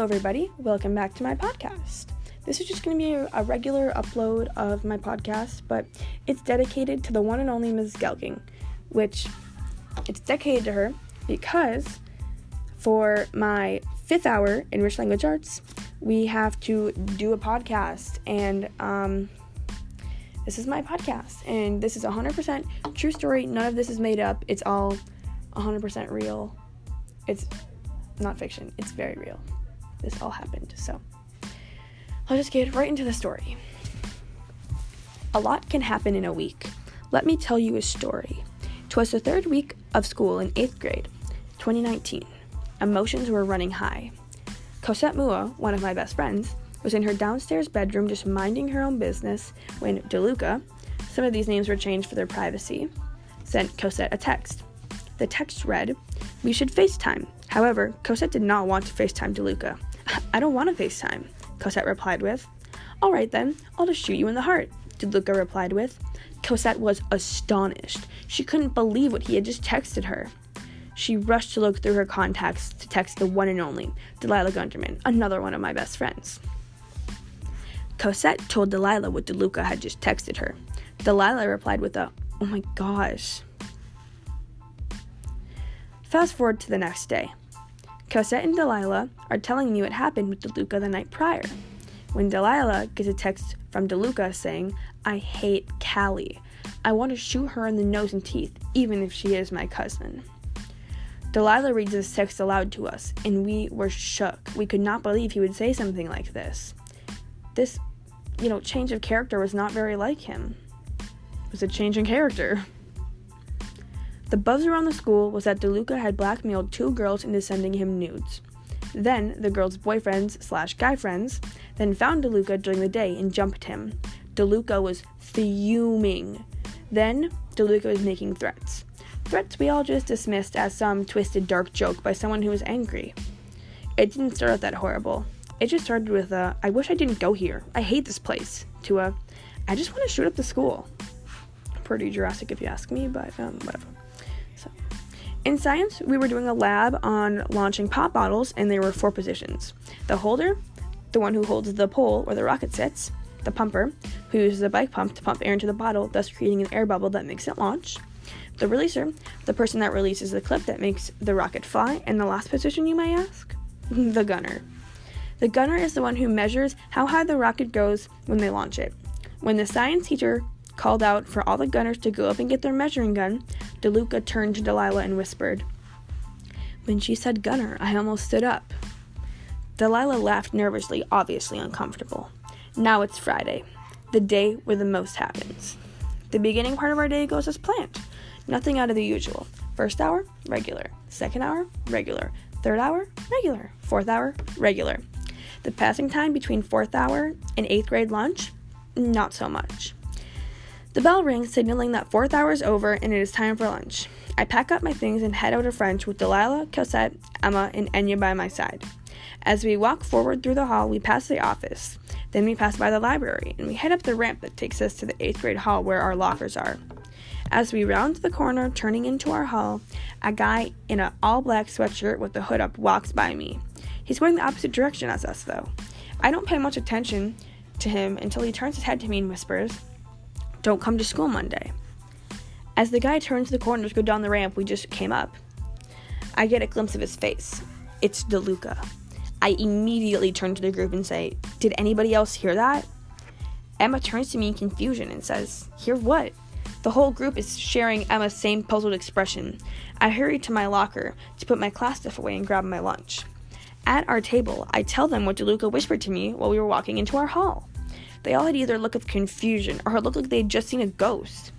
Hello, everybody. Welcome back to my podcast. This is just going to be a, regular upload of my podcast, but it's dedicated to the one and only Ms. Gelking, which it's dedicated to her because for my fifth hour in English Language Arts, we have to do a podcast, and um, this is my podcast, and this is 100% true story. None of this is made up. It's all 100% real. It's not fiction. It's very real this all happened. So I'll just get right into the story. A lot can happen in a week. Let me tell you a story. Twas the third week of school in eighth grade, 2019. Emotions were running high. Cosette Mua, one of my best friends, was in her downstairs bedroom just minding her own business when DeLuca, some of these names were changed for their privacy, sent Cosette a text. The text read, We should FaceTime. However, Cosette did not want to FaceTime DeLuca. I don't want to FaceTime, Cosette replied with. All right then, I'll just shoot you in the heart, DeLuca replied with. Cosette was astonished. She couldn't believe what he had just texted her. She rushed to look through her contacts to text the one and only Delilah Gunderman, another one of my best friends. Cosette told Delilah what DeLuca had just texted her. Delilah replied with a, Oh my gosh. Fast forward to the next day. Cosette and Delilah are telling me what happened with DeLuca the night prior. When Delilah gets a text from DeLuca saying, I hate Callie. I want to shoot her in the nose and teeth, even if she is my cousin. Delilah reads this text aloud to us, and we were shook. We could not believe he would say something like this. This, you know, change of character was not very like him. It was a change in character. The buzz around the school was that DeLuca had blackmailed two girls into sending him nudes. Then, the girls' boyfriends slash guy friends then found DeLuca during the day and jumped him. DeLuca was fuming. Then, DeLuca was making threats. Threats we all just dismissed as some twisted dark joke by someone who was angry. It didn't start out that horrible. It just started with a, I wish I didn't go here. I hate this place, to a, I just want to shoot up the school. Pretty Jurassic if you ask me, but um, whatever. In science, we were doing a lab on launching pop bottles, and there were four positions the holder, the one who holds the pole where the rocket sits, the pumper, who uses a bike pump to pump air into the bottle, thus creating an air bubble that makes it launch, the releaser, the person that releases the clip that makes the rocket fly, and the last position, you might ask? the gunner. The gunner is the one who measures how high the rocket goes when they launch it. When the science teacher called out for all the gunners to go up and get their measuring gun, DeLuca turned to Delilah and whispered. When she said gunner, I almost stood up. Delilah laughed nervously, obviously uncomfortable. Now it's Friday, the day where the most happens. The beginning part of our day goes as planned. Nothing out of the usual. First hour, regular. Second hour, regular. Third hour, regular. Fourth hour, regular. The passing time between fourth hour and eighth grade lunch, not so much. The bell rings, signaling that fourth hour is over and it is time for lunch. I pack up my things and head out of French with Delilah, Cosette, Emma, and Enya by my side. As we walk forward through the hall, we pass the office. Then we pass by the library, and we head up the ramp that takes us to the 8th grade hall where our lockers are. As we round the corner, turning into our hall, a guy in an all black sweatshirt with the hood up walks by me. He's going the opposite direction as us, though. I don't pay much attention to him until he turns his head to me and whispers, don't come to school Monday. As the guy turns the corner to go down the ramp we just came up, I get a glimpse of his face. It's DeLuca. I immediately turn to the group and say, Did anybody else hear that? Emma turns to me in confusion and says, Hear what? The whole group is sharing Emma's same puzzled expression. I hurry to my locker to put my class stuff away and grab my lunch. At our table, I tell them what DeLuca whispered to me while we were walking into our hall. They all had either a look of confusion or looked like they had just seen a ghost.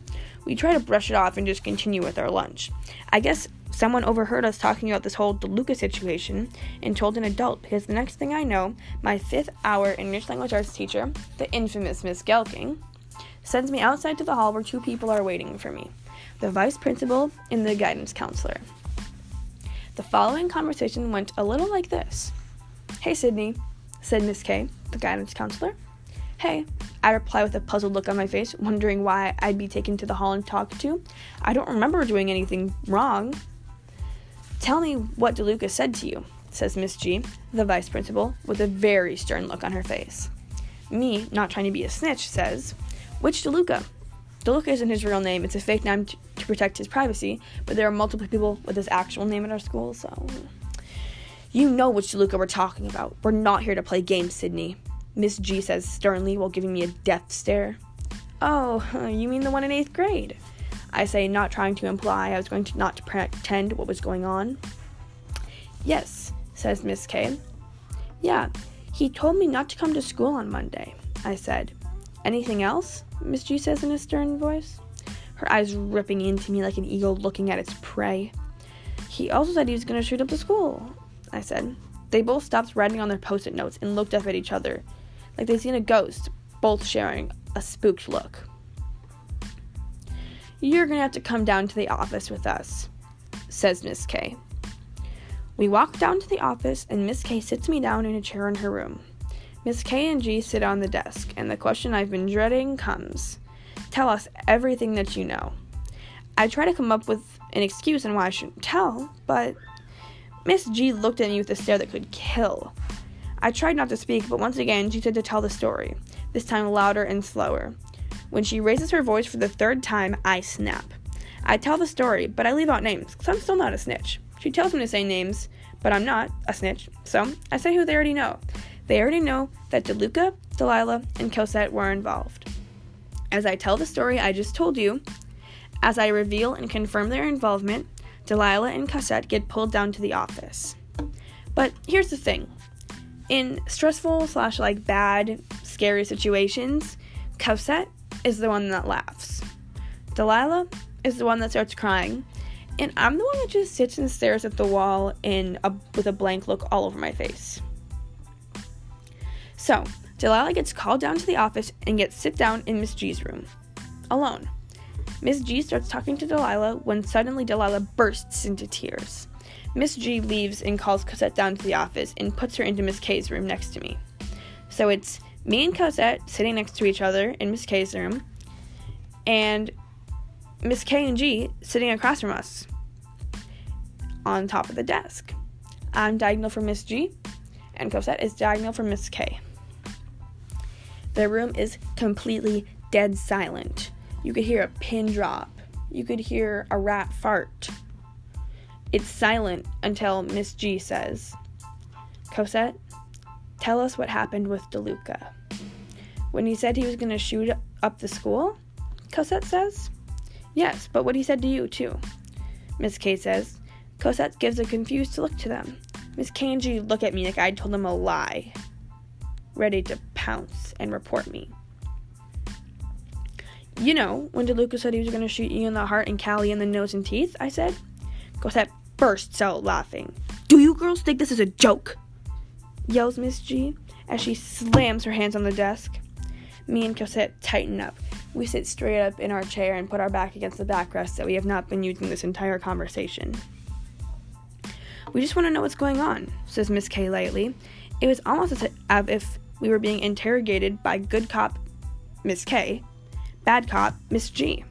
We try to brush it off and just continue with our lunch. I guess someone overheard us talking about this whole DeLuca situation and told an adult because the next thing I know, my fifth hour English language arts teacher, the infamous Miss Gelking, sends me outside to the hall where two people are waiting for me the vice principal and the guidance counselor. The following conversation went a little like this Hey, Sidney, said Miss K, the guidance counselor. Hey, I reply with a puzzled look on my face, wondering why I'd be taken to the hall and talked to. I don't remember doing anything wrong. Tell me what DeLuca said to you. says Miss G, the vice principal, with a very stern look on her face. Me, not trying to be a snitch, says, Which DeLuca? DeLuca isn't his real name, it's a fake name to, protect his privacy, but there are multiple people with his actual name at our school, so. You know which DeLuca we're talking about. We're not here to play games, Sidney. Miss G says sternly while giving me a death stare. Oh, you mean the one in eighth grade? I say, not trying to imply I was going to not to pretend what was going on. Yes, says Miss K. Yeah, he told me not to come to school on Monday, I said. Anything else? Miss G says in a stern voice, her eyes ripping into me like an eagle looking at its prey. He also said he was going to shoot up the school, I said. They both stopped writing on their post it notes and looked up at each other, like they'd seen a ghost, both sharing a spooked look. You're to have to come down to the office with us, says Miss K. We walk down to the office, and Miss K sits me down in a chair in her room. Miss K and G sit on the desk, and the question I've been dreading comes Tell us everything that you know. I try to come up with an excuse on why I shouldn't tell, but Miss G looked at me with a stare that could kill. I tried not to speak, but once again she said to tell the story, this time louder and slower. When she raises her voice for the third time, I snap. I tell the story, but I leave out names, because I'm still not a snitch. She tells me to say names, but I'm not a snitch, so I say who they already know. They already know that DeLuca, Delilah, and Cosette were involved. As I tell the story I just told you, as I reveal and confirm their involvement, Delilah and Cosette get pulled down to the office. But here's the thing in stressful slash like bad, scary situations, Cosette is the one that laughs. Delilah is the one that starts crying, and I'm the one that just sits and stares at the wall in a, with a blank look all over my face. So, Delilah gets called down to the office and gets sit down in Miss G's room, alone. Miss G starts talking to Delilah when suddenly Delilah bursts into tears. Miss G leaves and calls Cosette down to the office and puts her into Miss K's room next to me. So it's me and Cosette sitting next to each other in Miss K's room, and Miss K and G sitting across from us on top of the desk. I'm diagonal from Miss G, and Cosette is diagonal from Miss K. The room is completely dead silent. You could hear a pin drop. You could hear a rat fart. It's silent until Miss G says, Cosette, tell us what happened with DeLuca. When he said he was going to shoot up the school, Cosette says. Yes, but what he said to you, too. Miss K says. Cosette gives a confused look to them. Miss K and G look at me like I told them a lie, ready to pounce and report me. You know, when DeLuca said he was going to shoot you in the heart and Callie in the nose and teeth, I said. Cosette bursts out laughing. Do you girls think this is a joke? yells Miss G as she slams her hands on the desk. Me and Cosette tighten up. We sit straight up in our chair and put our back against the backrest that we have not been using this entire conversation. We just want to know what's going on, says Miss K lightly. It was almost as if we were being interrogated by good cop Miss K, bad cop Miss G.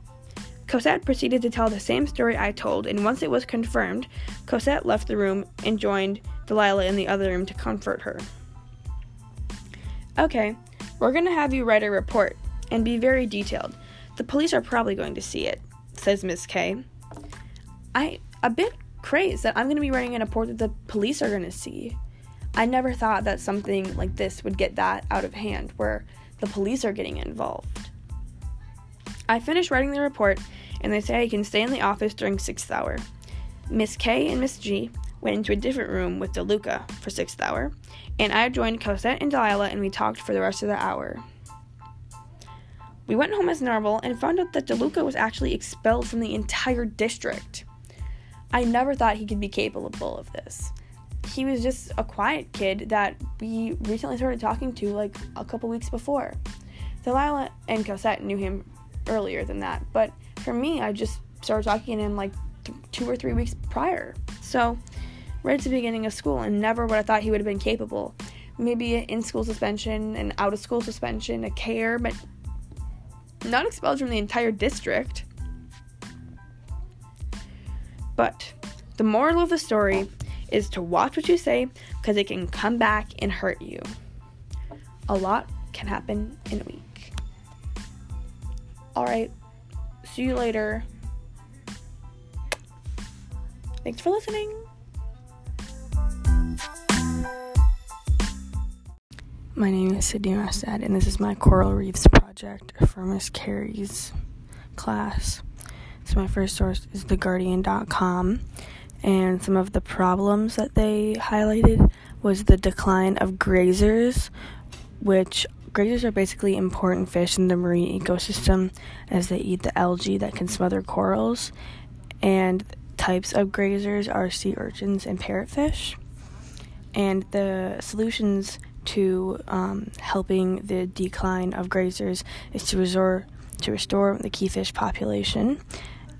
Cosette proceeded to tell the same story I told, and once it was confirmed, Cosette left the room and joined Delilah in the other room to comfort her. Okay, we're to have you write a report and be very detailed. The police are probably going to see it, says Miss K. I a bit crazed that I'm to be writing a report that the police are to see. I never thought that something like this would get that out of hand where the police are getting involved. I finish writing the report and they say I can stay in the office during sixth hour. Miss K and Miss G went into a different room with DeLuca for sixth hour, and I joined Cosette and Delilah and we talked for the rest of the hour. We went home as normal and found out that DeLuca was actually expelled from the entire district. I never thought he could be capable of this. He was just a quiet kid that we recently started talking to like a couple weeks before. Delilah and Cosette knew him earlier than that, but for me, I just started talking to him like th- two or three weeks prior. So, right at the beginning of school, and never would I thought he would have been capable. Maybe an in school suspension, an out of school suspension, a care, but not expelled from the entire district. But the moral of the story is to watch what you say because it can come back and hurt you. A lot can happen in a week. Alright, see you later. Thanks for listening. My name is Sidney Rostad, and this is my coral reefs project for Miss Carey's class. So, my first source is TheGuardian.com, and some of the problems that they highlighted was the decline of grazers, which grazers are basically important fish in the marine ecosystem as they eat the algae that can smother corals, and types of grazers are sea urchins and parrotfish. And the solutions to um, helping the decline of grazers is to resort to restore the key fish population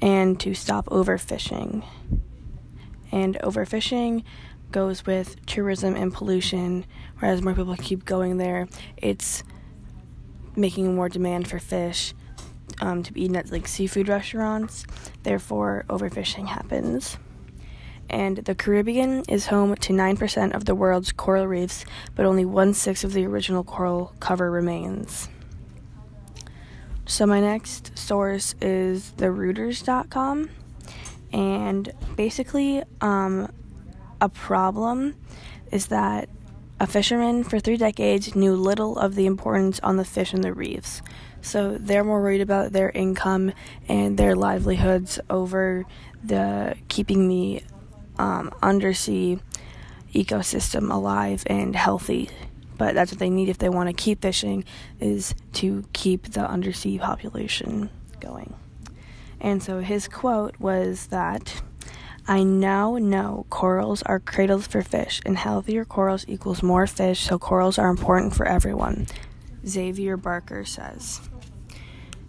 and to stop overfishing. And overfishing goes with tourism and pollution, whereas more people keep going there, it's making more demand for fish um, to be eaten at like seafood restaurants. Therefore, overfishing happens and the Caribbean is home to 9% of the world's coral reefs, but only one sixth of the original coral cover remains. So, my next source is thereuters.com, and basically, um, a problem is that a fisherman for three decades knew little of the importance on the fish in the reefs. So they're more worried about their income and their livelihoods over the keeping the um, undersea ecosystem alive and healthy. But that's what they need if they want to keep fishing is to keep the undersea population going. And so his quote was that I now know corals are cradles for fish, and healthier corals equals more fish, so corals are important for everyone. Xavier Barker says.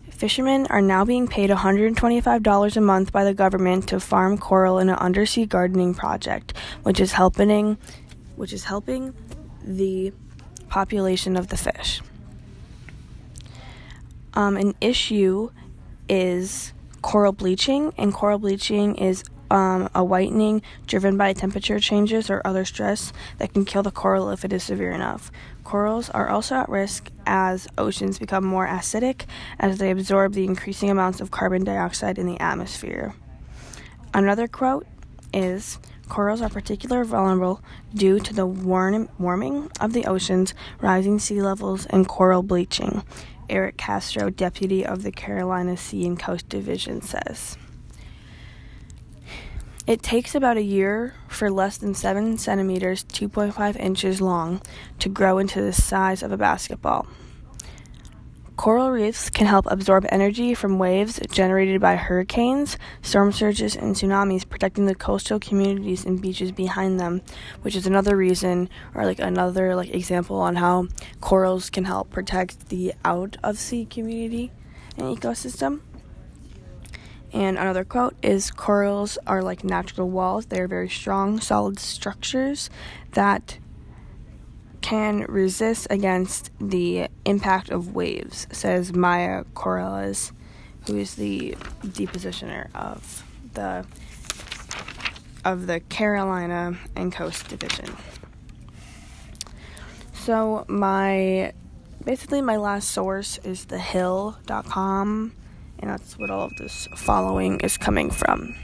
Fishermen are now being paid $125 a month by the government to farm coral in an undersea gardening project, which is helping which is helping the population of the fish. Um, an issue is coral bleaching, and coral bleaching is um, a whitening driven by temperature changes or other stress that can kill the coral if it is severe enough. Corals are also at risk as oceans become more acidic as they absorb the increasing amounts of carbon dioxide in the atmosphere. Another quote is Corals are particularly vulnerable due to the warm- warming of the oceans, rising sea levels, and coral bleaching. Eric Castro, deputy of the Carolina Sea and Coast Division, says. It takes about a year for less than 7 centimeters, 2.5 inches long, to grow into the size of a basketball. Coral reefs can help absorb energy from waves generated by hurricanes, storm surges, and tsunamis, protecting the coastal communities and beaches behind them, which is another reason or like another like example on how corals can help protect the out of sea community and ecosystem. And another quote is corals are like natural walls. They are very strong, solid structures that can resist against the impact of waves, says Maya Corrales, who is the depositioner of the of the Carolina and Coast Division. So my basically my last source is thehill.com and that's what all of this following is coming from.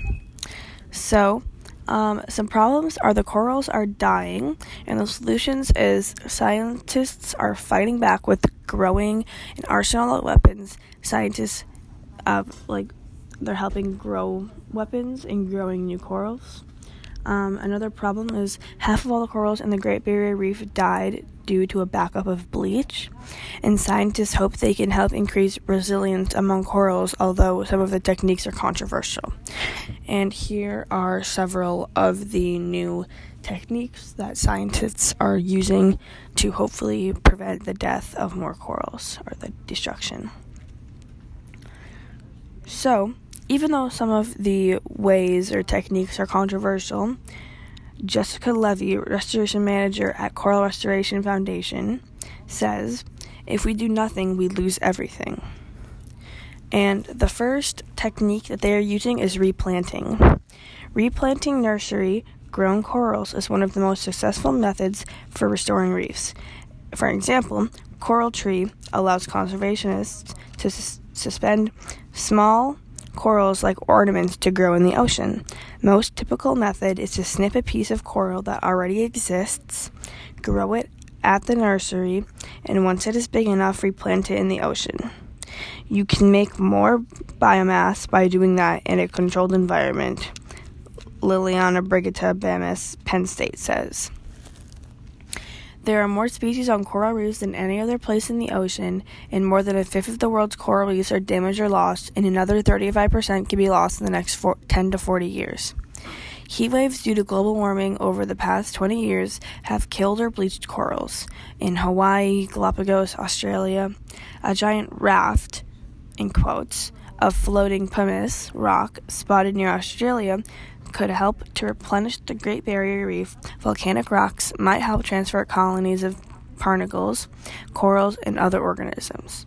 So, um, some problems are the corals are dying, and the solutions is scientists are fighting back with growing an arsenal of weapons. Scientists, uh, like, they're helping grow weapons and growing new corals. Um, another problem is half of all the corals in the Great Barrier Reef died due to a backup of bleach, and scientists hope they can help increase resilience among corals, although some of the techniques are controversial. And here are several of the new techniques that scientists are using to hopefully prevent the death of more corals or the destruction. So, even though some of the ways or techniques are controversial, Jessica Levy, restoration manager at Coral Restoration Foundation, says if we do nothing, we lose everything. And the first technique that they are using is replanting. Replanting nursery grown corals is one of the most successful methods for restoring reefs. For example, Coral Tree allows conservationists to sus- suspend small corals like ornaments to grow in the ocean. Most typical method is to snip a piece of coral that already exists, grow it at the nursery, and once it is big enough, replant it in the ocean. You can make more biomass by doing that in a controlled environment, Liliana Brigida Baums, Penn State says. There are more species on coral reefs than any other place in the ocean, and more than a fifth of the world's coral reefs are damaged or lost, and another 35% can be lost in the next four, 10 to 40 years. Heat waves due to global warming over the past 20 years have killed or bleached corals. In Hawaii, Galapagos, Australia, a giant raft, in quotes, of floating pumice rock spotted near Australia could help to replenish the Great Barrier Reef. Volcanic rocks might help transfer colonies of barnacles, corals, and other organisms.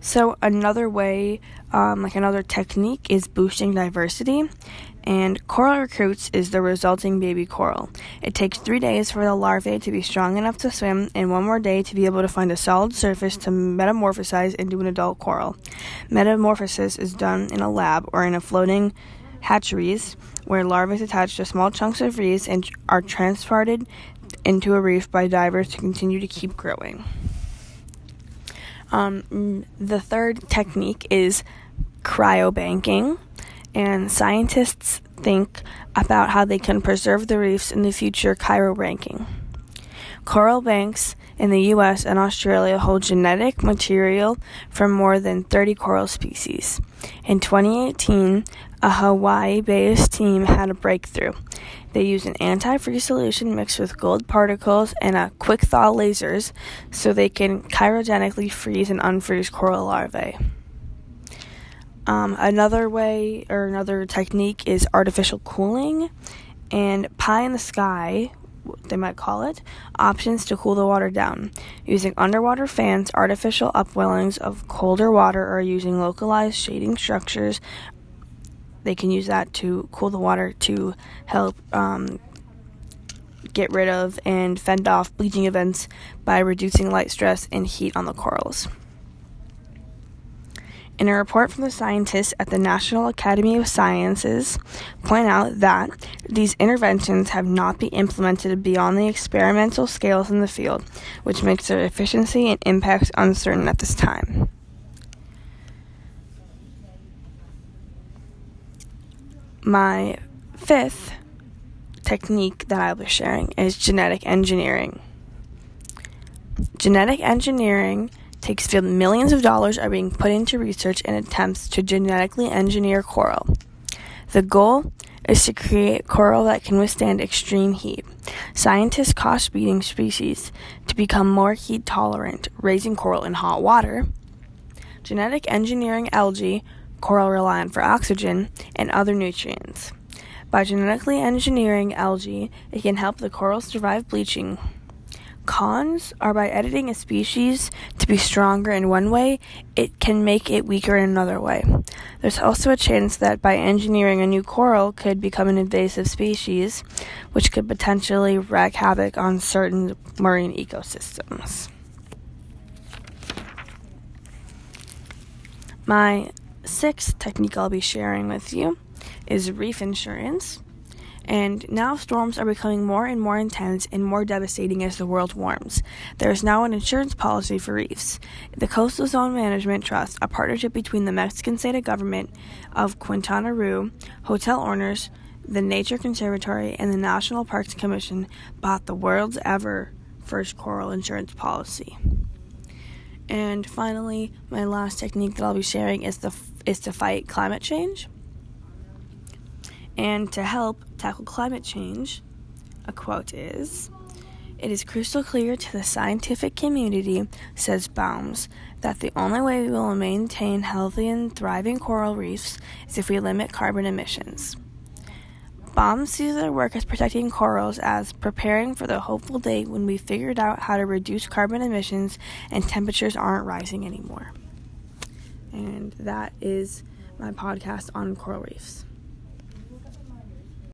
So, another way, um, like another technique, is boosting diversity. And coral recruits is the resulting baby coral. It takes three days for the larvae to be strong enough to swim, and one more day to be able to find a solid surface to metamorphosize into an adult coral. Metamorphosis is done in a lab or in a floating hatcheries where larvae attach to small chunks of reefs and are transported into a reef by divers to continue to keep growing. Um, the third technique is cryobanking, and scientists think about how they can preserve the reefs in the future cryobanking. Coral banks in the US and Australia hold genetic material from more than 30 coral species. In 2018, a Hawaii based team had a breakthrough. They used an anti-freeze solution mixed with gold particles and a quick thaw lasers so they can cryogenically freeze and unfreeze coral larvae. Um, another way or another technique is artificial cooling and pie in the sky, they might call it, options to cool the water down. Using underwater fans, artificial upwellings of colder water, or using localized shading structures they can use that to cool the water to help um, get rid of and fend off bleaching events by reducing light stress and heat on the corals. In a report from the scientists at the National Academy of Sciences, point out that these interventions have not been implemented beyond the experimental scales in the field, which makes their efficiency and impacts uncertain at this time. My fifth technique that I'll be sharing is genetic engineering. Genetic engineering takes field millions of dollars are being put into research and attempts to genetically engineer coral. The goal is to create coral that can withstand extreme heat. Scientists cost breeding species to become more heat tolerant, raising coral in hot water. Genetic engineering algae coral rely on for oxygen, and other nutrients. By genetically engineering algae, it can help the coral survive bleaching. Cons are by editing a species to be stronger in one way, it can make it weaker in another way. There's also a chance that by engineering a new coral could become an invasive species, which could potentially wreak havoc on certain marine ecosystems. My sixth technique I'll be sharing with you is reef insurance. And now storms are becoming more and more intense and more devastating as the world warms. There is now an insurance policy for reefs. The Coastal Zone Management Trust, a partnership between the Mexican state government of Quintana Roo, hotel owners, the Nature Conservatory, and the National Parks Commission, bought the world's ever first coral insurance policy. And finally, my last technique that I'll be sharing is the is to fight climate change. And to help tackle climate change, a quote is It is crystal clear to the scientific community, says Baums, that the only way we will maintain healthy and thriving coral reefs is if we limit carbon emissions. Baum sees their work as protecting corals as preparing for the hopeful day when we figured out how to reduce carbon emissions and temperatures aren't rising anymore. And that is my podcast on coral reefs.